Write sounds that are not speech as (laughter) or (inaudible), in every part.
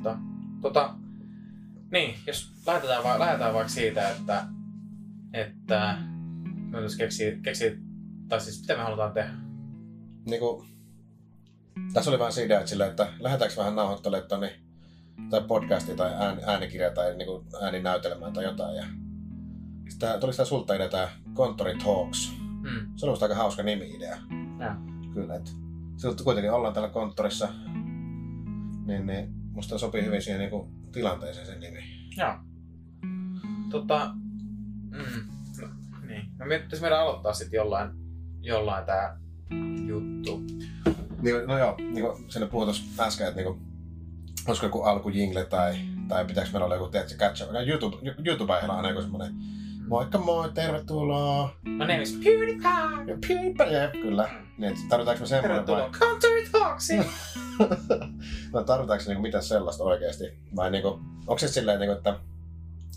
nauhoittaa. Tota, niin, jos lähdetään, va- lähdetään vaikka siitä, että, että me jos keksii, keksii, tai siis mitä me halutaan tehdä. Niinku, tässä oli vähän idea, että, sille, että lähdetäänkö vähän nauhoittelemaan tonne, tai podcastia tai ään, äänikirja tai niinku ääninäytelmää tai jotain. Ja sitten tuli sitä sulta idea tämä Konttori Talks. Mm. Se oli aika hauska nimi-idea. Ja. Kyllä, että kuitenkin ollaan täällä konttorissa, niin, niin musta sopii hyvin siihen niinku tilanteeseen sen nimi. Joo. Tota, mm, no, niin. No pitäisi meidän aloittaa sitten jollain, jollain tää juttu. Niin, no joo, niin kuin sinne puhuin tuossa äsken, että niin kuin, olisiko joku alkujingle tai, tai pitääkö meillä olla joku, tiedätkö, catch up. YouTube, YouTubeilla on joku semmoinen, moikka moi, tervetuloa. My name is PewDiePie. Ja PewDiePie, kyllä. Niin, että tarvitaanko me semmoinen vai? Tervetuloa Country Talksiin. (laughs) no tarvitaanko niinku mitään sellaista oikeasti? Vai niinku, onko se silleen, niinku, että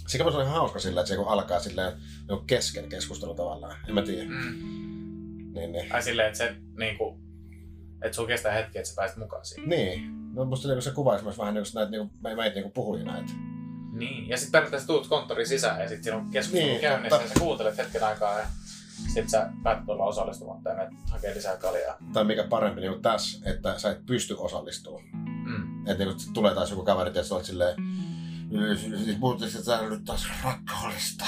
Sikä voisi olla ihan hauska sillä, että se alkaa silleen niinku kesken keskustelu tavallaan. En mä tiedä. mm. Niin, niin. Ai silleen, että se niinku, että sulla kestää hetki, että sä pääset mukaan siihen. Niin. No musta niinku se kuvaisi myös vähän niinku näitä niinku, me- meitä niinku puhujina. Että Niin, ja sitten periaatteessa tuut konttoriin sisään ja sitten siinä on keskustelu Niin, käynnissä totta. ja sä kuuntelet hetken aikaa ja sitten sä päätät olla osallistumatta ja menet hakee lisää kaljaa. tai mikä parempi niin tässä, että sä et pysty osallistumaan. Mm. Että niin tulee taas joku kaveri, että sä oot silleen, siis puhuttiin että täällä nyt taas rakkaudesta.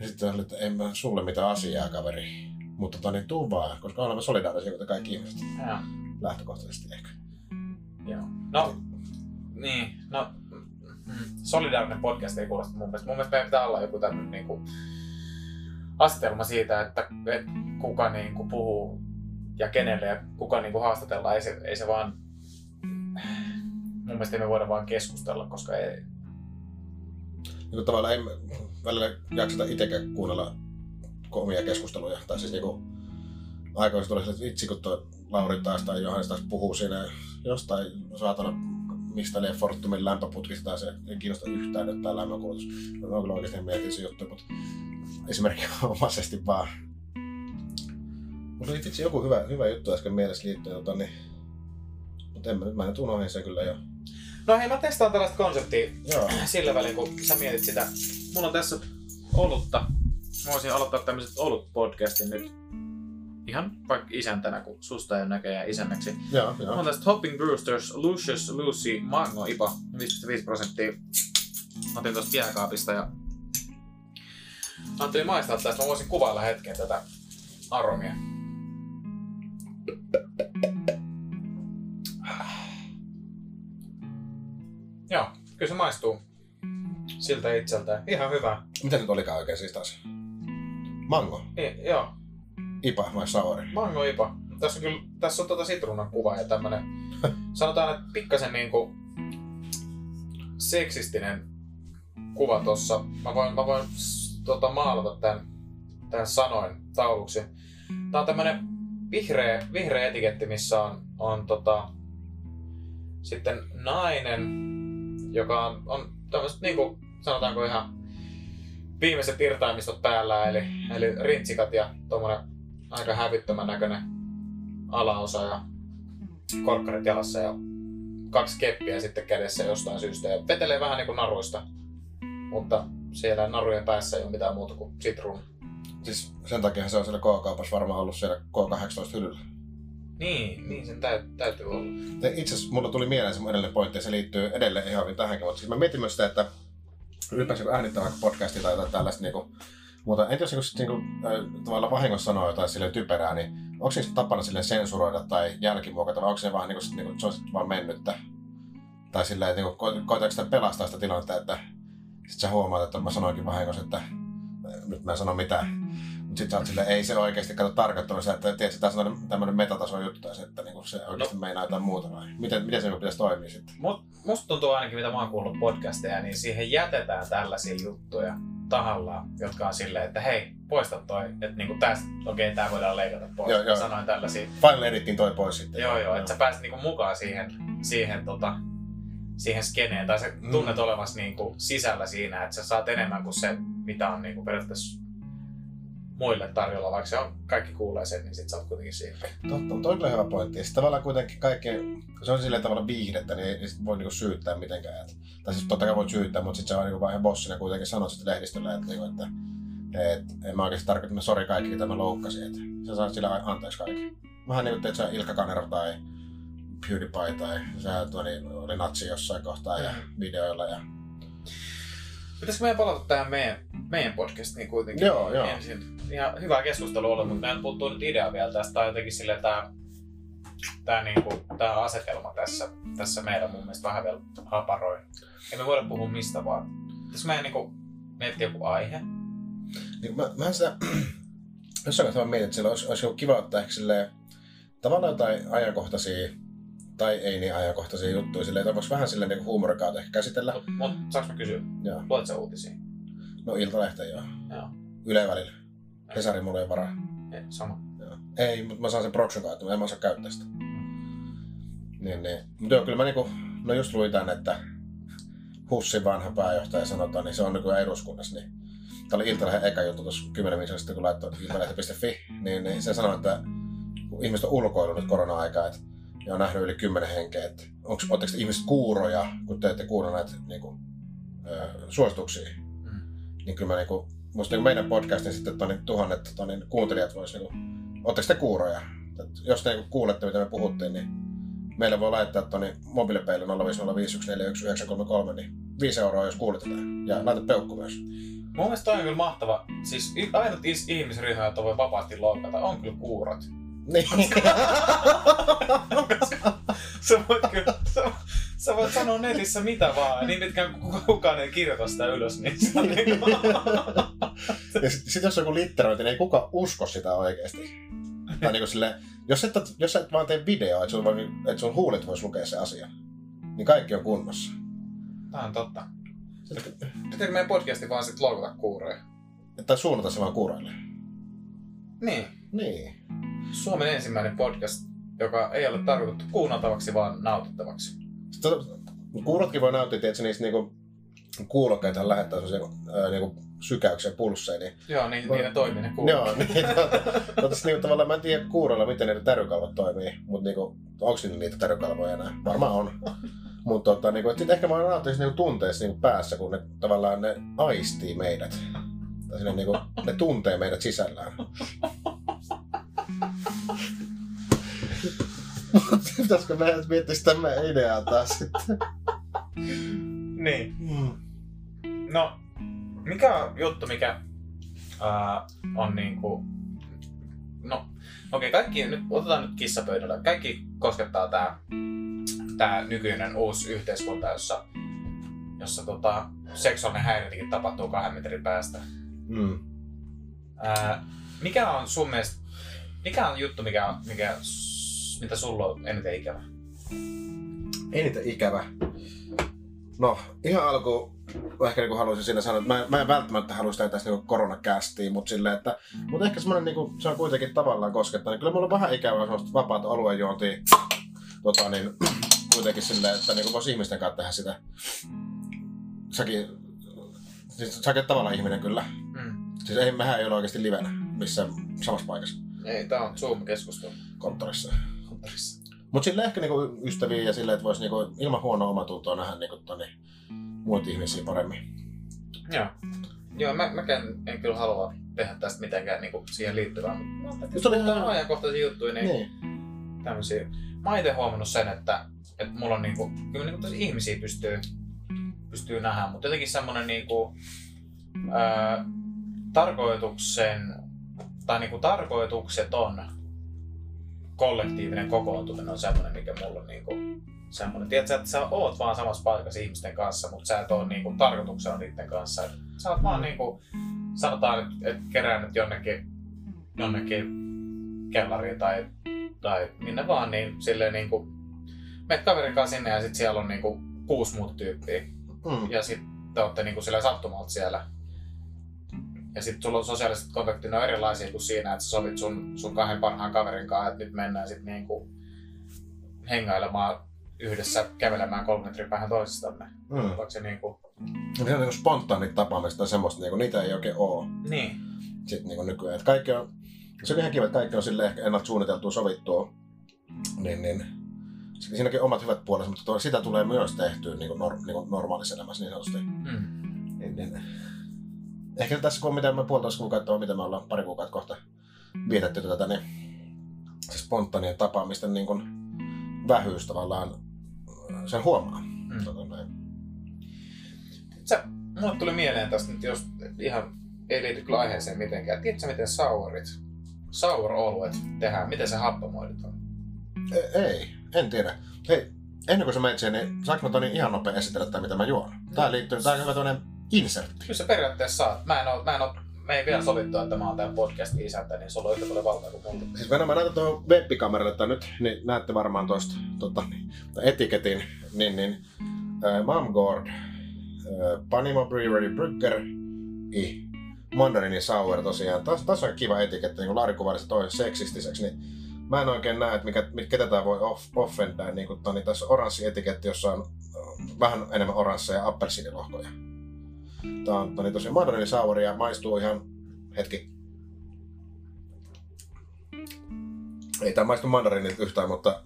Ja sitten oli, että en mä sulle mitään asiaa, kaveri. Mutta tota niin, tuu vaan, koska olemme solidaarisia, kuten kaikki ihmiset. Joo. Lähtökohtaisesti ehkä. Joo. No, niin, no, mm, solidaarinen podcast ei kuulosta mun mielestä. Mun mielestä meidän pitää olla joku tämmöinen niinku asetelma siitä, että, että kuka niinku puhuu ja kenelle ja kuka niinku haastatellaan. Ei se, ei se vaan, mun mielestä me voida vaan keskustella, koska ei, Niin kuin tavallaan ei välillä jakseta itsekään kuunnella omia keskusteluja. Tai siis niinku aikoissa tulee että vitsi, kun tuo Lauri taas tai Johannes taas puhuu siinä jostain saatana mistä lie Fortumin lämpöputkista tai se ei kiinnosta yhtään nyt tämä lämmönkulutus. No, on kyllä oikeasti mietin se juttu, mutta esimerkinomaisesti (laughs) vaan. Mutta oli vitsi joku hyvä, hyvä juttu äsken mielessä liittyen, tota, niin... mutta en mä nyt, mä nyt unohdin sen kyllä jo. No hei, mä testaan tällaista konseptia Joo. (clears throat) sillä välin, kun sä mietit sitä. Mulla on tässä olutta. Mä voisin aloittaa tämmöiset olut-podcastin nyt ihan vaikka isäntänä, kun susta ei ole näköjään isännäksi. Joo, joo. on tästä Hopping Brewsters Lucius Lucy Mango IPA 5,5 prosenttia. Mä Otin tosta jääkaapista ja ajattelin maistaa tästä. Mä voisin kuvailla hetken tätä aromia. Joo, kyllä se maistuu siltä itseltään. Ihan hyvä. Mitä nyt olikaan oikein siis taas? Mango? I, joo, Ipa vai souri? mango ipa. Tässä on kyllä, tässä on tota sitruunan kuva ja tämmönen, sanotaan, että pikkasen niinku seksistinen kuva tossa. Mä voin, mä voin tota, maalata tän, tän sanoin tauluksi. Tää on tämmönen vihreä, vihreä etiketti, missä on, on tota, sitten nainen, joka on, on tämmöiset niinku, sanotaanko ihan viimeiset irtaimistot päällä, eli, eli rintsikat ja tommonen aika hävyttömän näköinen alaosa ja korkkarit jalassa ja kaksi keppiä sitten kädessä jostain syystä ja vetelee vähän niin kuin naruista. Mutta siellä narujen päässä ei ole mitään muuta kuin sitruun. Siis sen takia se on siellä K-kaupassa varmaan ollut siellä K18 hyllyllä. Niin, niin sen täy- täytyy olla. Itse asiassa mulla tuli mieleen se mun edellinen pointti ja se liittyy edelleen ihan tähänkin, mutta siis mä mietin myös sitä, että ylipäänsä kun äänittää vaikka podcastia tai jotain tällaista niinku, mutta entä jos niinku, sit niinku, äh, tavallaan vahingossa sanoo jotain silleen typerää, niin onko se tapana silleen sensuroida tai jälkimuokata vai onko se vaan niinku, sit, niinku, se on sit vaan mennyttä? Tai silleen, että niinku, ko- koetaanko sitä pelastaa sitä tilannetta, että sit sä huomaat, että mä sanoinkin vahingossa, että nyt mä en sano mitään. Mutta sit sä oot silleen, ei se oikeasti kato tarkoittanut se, että tiedätkö, tässä on tämmöinen metatason juttu tai se, että niinku se oikeasti no. meinaa jotain muuta vai? Miten, miten se niinku pitäisi toimia sitten? Mut, musta tuntuu ainakin, mitä mä oon kuullut podcasteja, niin siihen jätetään tällaisia juttuja tahallaan, jotka on silleen, että hei, poista toi, että niinku tästä, okei, tää voidaan leikata pois. Joo, joo. Sanoin tällaisia. Final Editin toi pois sitten. Joo, joo, että sä pääset niinku mukaan siihen, siihen, tota, siihen skeneen, tai sä Mm. tunnet olevasi niinku sisällä siinä, että sä saat enemmän kuin se, mitä on niinku periaatteessa muille tarjolla, vaikka se on, kaikki kuulee sen, niin sit sä oot kuitenkin siinä. Totta, mutta on kyllä hyvä pointti. Sitten tavallaan kuitenkin kaikki, kun se on silleen tavalla viihdettä, niin ei sit voi niinku syyttää mitenkään. Et, tai siis totta kai voit syyttää, mutta sitten se on niinku ihan bossina kuitenkin sanoo sitten lehdistölle, että, niinku, että et, en mä oikeasti tarkoita, että sori kaikki, ketä mä loukkasin. Että sä saat sillä anteeksi kaikki. Vähän niin kuin teet sä Ilkka Kanero tai PewDiePie tai sä tuo, niin, oli natsi jossain kohtaa ja Mm. videoilla. Ja... Pitäisikö meidän palata tähän meidän, meidän podcastiin kuitenkin Joo, joo. ensin? Ihan hyvä keskustelu ollut, mutta meidän puuttuu nyt idea vielä tästä. Tai jotenkin silleen tää, tää, niinku, tää asetelma tässä, tässä meidän mun mielestä vähän vielä haparoi. Emme voida puhua mistä vaan. Pitäisikö meidän niinku miettiä joku aihe? Niin mä, mä sitä, (clears throat) jossain kohtaa mietin, että sillä olisi, olisi kiva ottaa ehkä silleen, tavallaan jotain ajankohtaisia tai ei niin ajankohtaisia juttuja, silleen, että voisi vähän silleen niin huumorikautta ehkä käsitellä. Mut, mut saanko mä kysyä? Joo. Luet sä uutisia? No Iltalehteen joo. Joo. Yle välillä. Hesari mulla ei varaa. Ei, sama. Joo. Ei, mutta mä saan sen proksun kautta, en mä osaa käyttää sitä. Niin, niin. Mutta joo, kyllä mä niinku, no just luin tän, että Hussin vanha pääjohtaja sanotaan, niin se on nykyään eduskunnassa, niin Tämä oli Iltalehden eka juttu tuossa 10 minuuttia sitten, kun laittoi iltalehti.fi, niin, niin se sanoi, että kun ihmiset on ulkoillut nyt korona-aikaa, että ja on nähnyt yli 10 henkeä, että onko, te ihmiset kuuroja, kun te ette kuunnella näitä niin kuin, ö, suosituksia, Mm. niin kyllä mä niin kuin, musta niin meidän podcastin sitten toni, tuhannet toni, kuuntelijat vois niin kuin, ootteko te kuuroja? Et jos te niin kuulette, mitä me puhuttiin, niin meillä voi laittaa tuonne mobiilipeille 05051419933, niin 5 euroa, jos kuulette tämän. Ja laita peukku myös. Mun mielestä toi on kyllä mahtava. Siis ainut is- ihmisryhmä, jota voi vapaasti loukata, on kyllä kuurot. Niin. (laughs) (laughs) Sä voit kyllä, sä, sä voit sanoa netissä mitä vaan, niin pitkään kuin kuka- kukaan ei kirjoita sitä ylös, niin se on niinku... (laughs) ja sitten sit jos on joku litterointi, niin ei kukaan usko sitä oikeasti. Tai niinku sille, jos et, jos et vaan tee videoa, että sun, voi, että sun huulet vois lukea se asia, niin kaikki on kunnossa. Tää on totta. Pitääkö meidän podcasti vaan sit loukata kuuroja? Että suunnata se vaan kuuroille. Niin. Niin. Suomen ensimmäinen podcast, joka ei ole tarkoitettu kuunneltavaksi, vaan nautittavaksi. Sitten kuurotkin voi nauttia, että niistä niinku kuulokkeita lähettää sellaisia niinku sykäyksiä pulsseja, niin Joo, niin, niin ne toimii ne kuurot. Joo, niin tota, niinku, tavallaan mä en tiedä kuuroilla, miten niiden tärykalvot toimii, mutta niinku, onko niitä tärykalvoja enää? Varmaan on. (laughs) Mutta tota, niinku, sitten ehkä mä nauttisin niinku tunteessa niinku päässä, kun ne tavallaan ne aistii meidät. Tai sinne, niinku, ne tuntee meidät sisällään. (laughs) (laughs) Pitäisikö meidän miettiä sitä meidän ideaa taas sitten? Niin. No, mikä on juttu, mikä ää, on niinku... No, okei, kaikki, nyt otetaan nyt kissapöydälle. Kaikki koskettaa tää, tää nykyinen uusi yhteiskunta, jossa, jossa tota, seksuaalinen häirintäkin tapahtuu kahden metrin päästä. Mm. Ää, mikä on sun mielestä, mikä on juttu, mikä, mikä, mitä sulla on eniten ikävä? Eniten ikävä. No, ihan alku ehkä niin haluaisin siinä sanoa, että mä, mä en välttämättä haluaisi tehdä tästä niin koronakästiin, mutta silleen, että mutta ehkä semmoinen, niin kuin, se on kuitenkin tavallaan koskettaa. Niin kyllä mulla on vähän ikävää semmoista vapaata aluejuontia, tota, niin, (clears throat) kuitenkin silleen, että niin voisi ihmisten kanssa tehdä sitä. Säkin, siis säkin tavallaan ihminen kyllä. Mm. Siis ei, mehän ei ole oikeasti livenä missään samassa paikassa Ei, tää on Zoom-keskustelu. konttorissa. Konttorissa. Mutta sille ehkä niinku ystäviä ja silleen, että voisi niinku ilman huonoa omatuntoa nähdä niinku toni, muita ihmisiä paremmin. Joo. Joo, mä, mäkään en kyllä halua tehdä tästä mitenkään niinku siihen liittyvää, mutta Just oli ihan- ajankohtaisia juttuja, niin, niin. Tämmöisiä. Mä oon itse huomannut sen, että, että mulla on niinku, kyllä niinku tosi ihmisiä pystyy, pystyy nähdä, mutta jotenkin semmonen niinku, tarkoituksen, tai niinku tarkoitukseton kollektiivinen kokoontuminen on semmoinen, mikä mulla on niinku semmoinen. Tiedätkö, että sä oot vaan samassa paikassa ihmisten kanssa, mutta sä et oo niinku tarkoituksena niiden kanssa. Et Sä oot vaan niinku, sanotaan, että et kerää nyt jonnekin, jonnekin kellariin tai, tai minne vaan, niin silleen niinku, meet kaverin kanssa sinne ja sit siellä on niinku kuusi muuta tyyppiä. Mm. Ja sit te ootte niinku sillä sattumalta siellä. Ja sit sulla on sosiaaliset kontaktit, ne on erilaisia kuin siinä, että sä sovit sun, sun kahden parhaan kaverin kanssa, että nyt mennään sit niinku hengailemaan yhdessä kävelemään kolme metriä päähän toisistamme. Mm. Vaikka se niinku... Ja Se on niinku spontaanit tapaamista tai semmoista, niinku, niitä ei oikein oo. Niin. sit niinku nykyään. Et kaikki on, se on ihan kiva, että kaikki on sille ehkä ennalta suunniteltua, sovittua. Niin, niin siinäkin omat hyvät puolensa, mutta sitä tulee myös tehtyä niin kuin nor, niin kuin normaalissa elämässä niin sanotusti. Mm. Niin, niin. Ehkä tässä kun on mitä me puolitoista kuukautta on, mitä me ollaan pari kuukautta kohta vietetty tätä, niin se spontaanien tapaamisten niin kuin vähyys tavallaan sen huomaa. Mm. Tota näin. Sä, mulle tuli mieleen tästä nyt, jos ihan ei liity kyllä aiheeseen mitenkään. Tiedätkö miten saurit, sour-oluet tehdään? Miten se happamoidetaan? E- ei, en tiedä. Hei, ennen kuin sä menet siihen, niin saanko mä Toni ihan nopea esitellä tämän, mitä mä juon? Tää liittyy, tää on hyvä toinen insertti. Kyllä sä periaatteessa saat. Mä en oo, mä en oo, me ei vielä sovittu, että mä oon tämän podcastin isäntä, niin sulla on yhtä paljon valtaa kuin mulla. Siis Venä, mä näytän tuohon webbikameralle tää nyt, niin näette varmaan tuosta tota, niin, etiketin, niin, niin äh, Mamgård, äh, Panimo Brewery Brygger, i Mandarini Sour tosiaan. Tässä täs on kiva etiketti, niin kuin Laari kuvaili se toisen seksistiseksi, niin mä en oikein näe, että mikä, mit- ketä tää voi off, offendaa. Niin toni, tässä on oranssi etiketti, jossa on äh, vähän enemmän oransseja ja appelsiinilohkoja. Tää on toni, tosiaan Mandarini Sour ja maistuu ihan hetki. Ei tämä maistu mandarinilta yhtään, mutta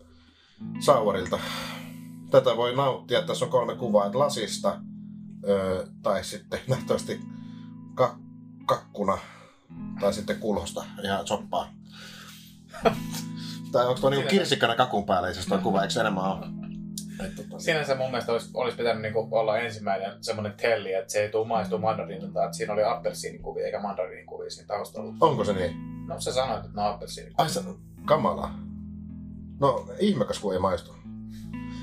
sauerilta. Tätä voi nauttia. Tässä on kolme kuvaa, että lasista öö, tai sitten (laughs) nähtävästi ka- kakkuna tai sitten kulhosta ihan soppaa. (laughs) tai onko tuo niinku kirsikkana kakun päällä itse asiassa tuo kuva, eikö se enemmän ole? Et, tota, Sinänsä mun mielestä olisi, olisi pitänyt niinku olla ensimmäinen semmoinen telli, että se ei tule maistua mandariinilta, että siinä oli appelsiinikuvia eikä mandariinikuvia siinä taustalla. onko se niin? No sä sanoit, että ne on appelsiinikuvia. Ai se, kamala. No, ihmekäs kun ei maistu.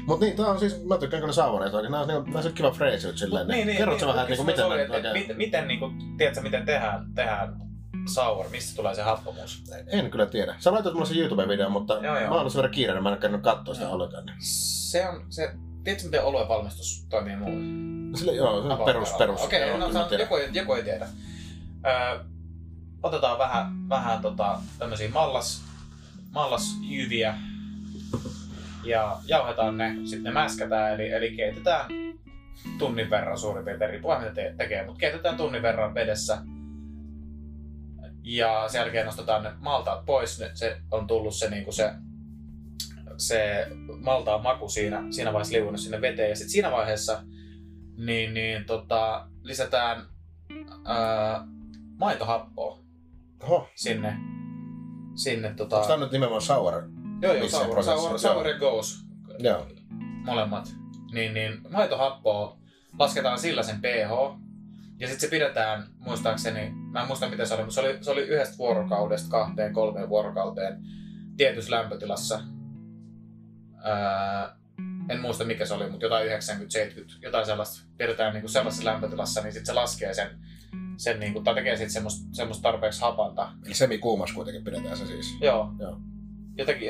Mut niin, tää on siis, mä tykkään kyllä sauvareita oikein. Nää on, nää on kiva freesi nyt silleen. Niin, Kerrotko sä vähän, että niinku, miten oli, ne että, että, oikein... miten, miten niinku, tiedätkö, miten tehdään, tehdään sour, mistä tulee se happamuus? En kyllä tiedä. Sä laitoit mulle se YouTube-video, mutta Joo, joo. mä oon ollut sen verran kiireinen, mä en ole käynyt katsoa sitä ollenkaan. Se on, se, tiedätkö miten oluen valmistus toimii mulle? Sille, joo, se on perus, perus. Okei, okay, no tiedän. joku, joku ei tiedä. Öö, otetaan vähän, vähän tota, tämmöisiä mallas, mallasjyviä ja jauhetaan ne, sitten ne mäskätään, eli, eli keitetään tunnin verran suurin piirtein, riippuen mitä te- tekee, mutta keitetään tunnin verran vedessä. Ja sen jälkeen nostetaan ne maltaat pois, ne, se on tullut se, niinku se, se maltaan maku siinä, siinä vaiheessa liuunut sinne veteen. Ja sitten siinä vaiheessa niin, niin tota, lisätään ää, maitohappoa Oho, sinne. sinne tota, onko tää nyt nimenomaan sour? joo, joo, sour, sour, sour ja goes, Joo. molemmat. Niin, niin maitohappoa lasketaan sillä sen pH. Ja sitten se pidetään, muistaakseni, mä en muista mitä se oli, mutta se oli, se oli yhdestä vuorokaudesta kahteen, kolmeen vuorokauteen tietyssä lämpötilassa. Ää, en muista mikä se oli, mutta jotain 90-70, jotain sellaista. Pidetään niinku sellaisessa lämpötilassa, niin sitten se laskee sen, sen niinku, tai tekee sitten semmoista, semmoista tarpeeksi hapanta. Eli semikuumas kuitenkin pidetään se siis. Joo. Joo. Jotenkin,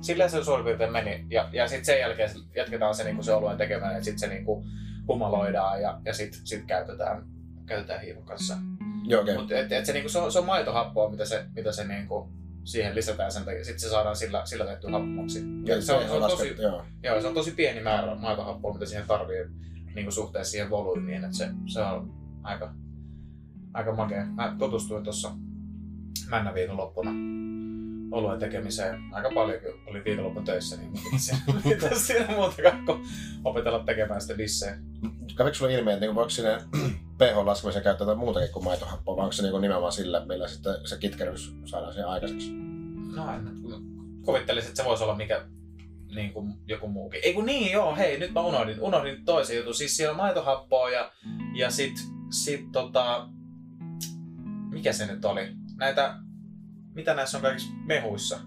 sillä se suurin piirtein meni. Ja, ja sitten sen jälkeen jatketaan se, niinku se oluen tekemään, että sitten se niinku humaloidaan ja, ja sitten sit käytetään, käytetään hiivon kanssa. Joo, okei. Mutta et, et se, niinku, se, on, se on maitohappoa, mitä se, mitä se niinku, siihen lisätään sen takia. Sitten se saadaan sillä, sillä tehtyä happomaksi. Ja se on, se on tosi, joo. joo, se on tosi pieni määrä maitohappoa, mitä siihen tarvii niinku suhteessa siihen volyymiin. Että se, se on aika, aika makea. Mä tutustuin tuossa männä viikonloppuna oluen tekemiseen. Aika paljon, kun oli viikonloppun töissä, niin mitä siinä, (laughs) muuta kuin opetella tekemään sitä dissejä. Kävikö sulla ilmi, että niinku voiko sinne (clears throat) pH-laskemiseen käyttää jotain muutakin kuin maitohappoa, vai onko se niinku nimenomaan sillä, millä sitten se kitkeryys saadaan siihen aikaiseksi? No en. Kuvittelisin, että se voisi olla mikä niin kuin joku muukin. Ei kun niin, joo, hei, nyt mä unohdin, unohdin toisen jutun. Siis siellä on maitohappoa ja, ja sit, sit tota, mikä se nyt oli? Näitä, mitä näissä on kaikissa mehuissa?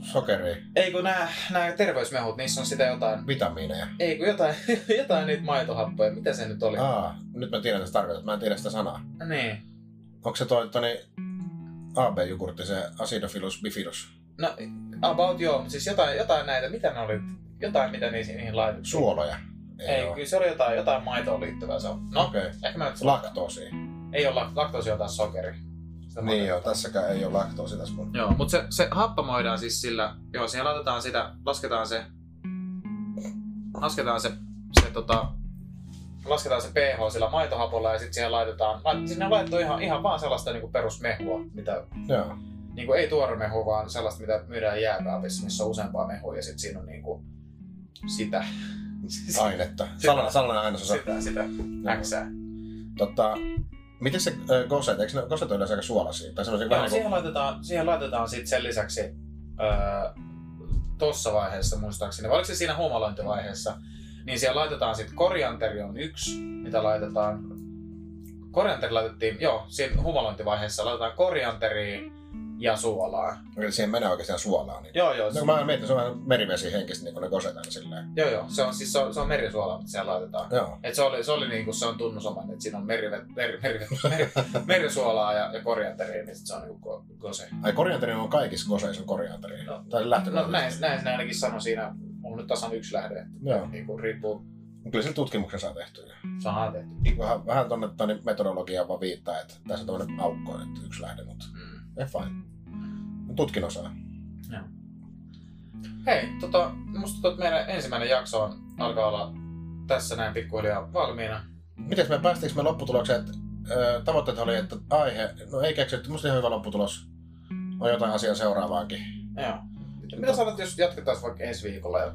Sokeria, Ei kun nämä, nämä terveysmehut, niissä on sitä jotain, vitamiineja. ei kun jotain, (laughs) jotain niitä maitohappoja. Mitä se nyt oli? Aa, nyt mä tiedän, mitä se tarkoittaa. Mä en tiedä sitä sanaa. Niin. Onko se toi, toi AB-jogurtti, se acidophilus bifidus? No, about joo, mutta siis jotain, jotain näitä, mitä ne oli? Jotain, mitä niihin, niihin laitettiin. Suoloja? Ei, oo. kyllä se oli jotain, jotain maitoon liittyvää. Se on. No, Okei. ehkä mä nyt Laktoosi. Ei ole lak- laktoosi on taas sokeri. Sitä Niin joo, maitoa. tässäkään ei ole laktoosi tässä mun. Joo, mutta se, se happamoidaan siis sillä, joo, siihen laitetaan sitä, lasketaan se, lasketaan se, se tota, lasketaan se pH sillä maitohapolla ja sitten siihen laitetaan, lait- sinne on laitettu ihan, ihan vaan sellaista niin kuin perusmehua, mitä Joo. niin kuin ei tuoremehua, vaan sellaista, mitä myydään jääkaapissa, missä on useampaa mehua ja sitten siinä on niin kuin sitä. Ainetta. Salainen, salainen ainesosa. Sitä, sitä äksää. Totta, miten se äh, goset, eikö ne goset yleensä aika suolaisia? Tai Joo, vähän niin siihen laitetaan, siihen laitetaan sit sen lisäksi öö, tossa vaiheessa muistaakseni, vai oliko se siinä humalointivaiheessa, niin siellä laitetaan sitten korianteri on yksi, mitä laitetaan. Korianteri laitettiin, joo, siinä humalointivaiheessa laitetaan korianteria ja suolaa. kuin, siihen menee oikeastaan suolaa. Niin. Joo, joo, No, kun mä mietin, se on vähän merivesi henkistä, niin kuin ne goset aina silleen. joo, joo se on siis se on, se on merisuola, mitä siellä laitetaan. Joo. Et se oli, se oli niinku, se on tunnusomainen, että siinä on merivet, meri, meri, meri, merisuolaa ja, ja korianteria, niin sit se on niinku ko- kose. Ai korianteri on kaikissa goseissa on korianteri. No, tai No lähtökohtaisesti. näin, näin ne ainakin sanoi siinä, mulla on nyt tasan yksi lähde, että Joo. niinku riippuu, Kyllä sen tutkimuksen saa tehtyä. saadaan tehty. Vähän, vähän tuonne metodologiaan vaan viittaa, että tässä on tämmöinen aukko, että yksi lähde, mutta Mm. eh fine. Tutkin osaa. Hei, tota, musta tuntuu, että meidän ensimmäinen jakso on, alkaa olla tässä näin pikkuhiljaa valmiina. Miten me päästiinkö me lopputulokseen, että tavoitteet oli, että aihe, no ei keksitty, musta ihan hyvä lopputulos. On jotain asiaa seuraavaankin. Joo. Mitä sanot, jos jatketaan vaikka ensi viikolla ja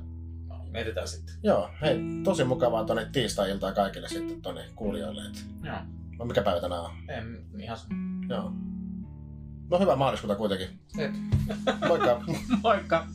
no, mietitään sitten. Joo, hei, tosi mukavaa tonne tiistai-iltaa kaikille sitten tonne kuulijoille. Et, Joo. no mikä päivä tänään on? En ihan sama. Joo. No hyvää maaliskuuta kuitenkin. Et. Moikka! (laughs) Moikka!